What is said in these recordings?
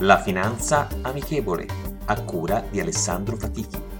La finanza amichevole, a cura di Alessandro Fatichi.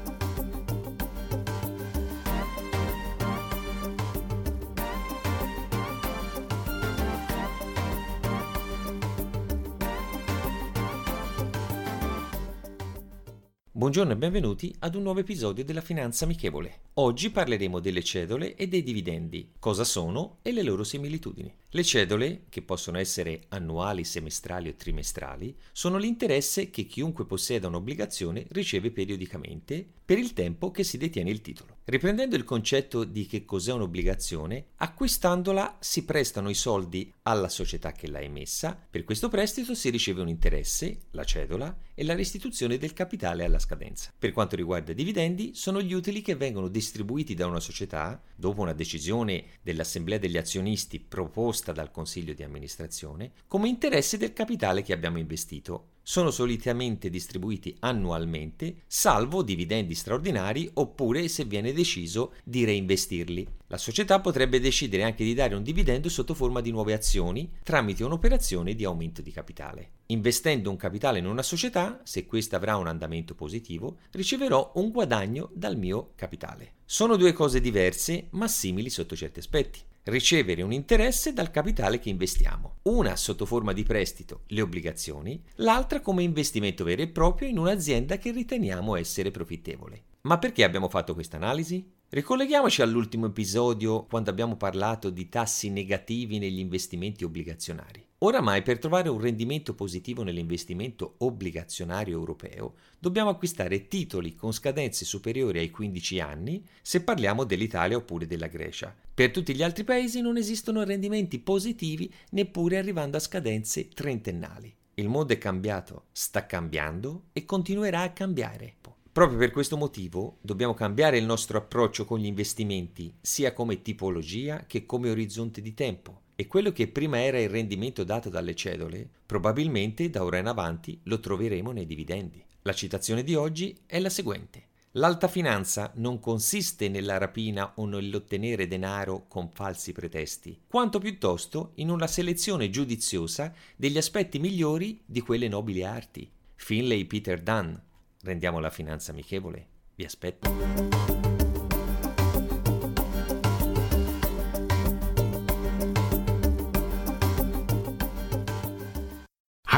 Buongiorno e benvenuti ad un nuovo episodio della Finanza Amichevole. Oggi parleremo delle cedole e dei dividendi, cosa sono e le loro similitudini. Le cedole, che possono essere annuali, semestrali o trimestrali, sono l'interesse che chiunque possieda un'obbligazione riceve periodicamente per il tempo che si detiene il titolo. Riprendendo il concetto di che cos'è un'obbligazione, acquistandola si prestano i soldi alla società che l'ha emessa, per questo prestito si riceve un interesse, la cedola, e la restituzione del capitale alla scadenza. Per quanto riguarda i dividendi, sono gli utili che vengono distribuiti da una società, dopo una decisione dell'Assemblea degli azionisti proposta dal Consiglio di amministrazione, come interesse del capitale che abbiamo investito sono solitamente distribuiti annualmente, salvo dividendi straordinari oppure se viene deciso di reinvestirli. La società potrebbe decidere anche di dare un dividendo sotto forma di nuove azioni tramite un'operazione di aumento di capitale. Investendo un capitale in una società, se questa avrà un andamento positivo, riceverò un guadagno dal mio capitale. Sono due cose diverse ma simili sotto certi aspetti ricevere un interesse dal capitale che investiamo, una sotto forma di prestito, le obbligazioni, l'altra come investimento vero e proprio in un'azienda che riteniamo essere profittevole. Ma perché abbiamo fatto questa analisi? Ricolleghiamoci all'ultimo episodio quando abbiamo parlato di tassi negativi negli investimenti obbligazionari. Oramai per trovare un rendimento positivo nell'investimento obbligazionario europeo dobbiamo acquistare titoli con scadenze superiori ai 15 anni se parliamo dell'Italia oppure della Grecia. Per tutti gli altri paesi non esistono rendimenti positivi neppure arrivando a scadenze trentennali. Il mondo è cambiato, sta cambiando e continuerà a cambiare. Proprio per questo motivo dobbiamo cambiare il nostro approccio con gli investimenti, sia come tipologia che come orizzonte di tempo e quello che prima era il rendimento dato dalle cedole, probabilmente da ora in avanti lo troveremo nei dividendi. La citazione di oggi è la seguente. L'alta finanza non consiste nella rapina o nell'ottenere denaro con falsi pretesti, quanto piuttosto in una selezione giudiziosa degli aspetti migliori di quelle nobili arti. Finlay Peter Dunn. Rendiamo la finanza amichevole. Vi aspetto.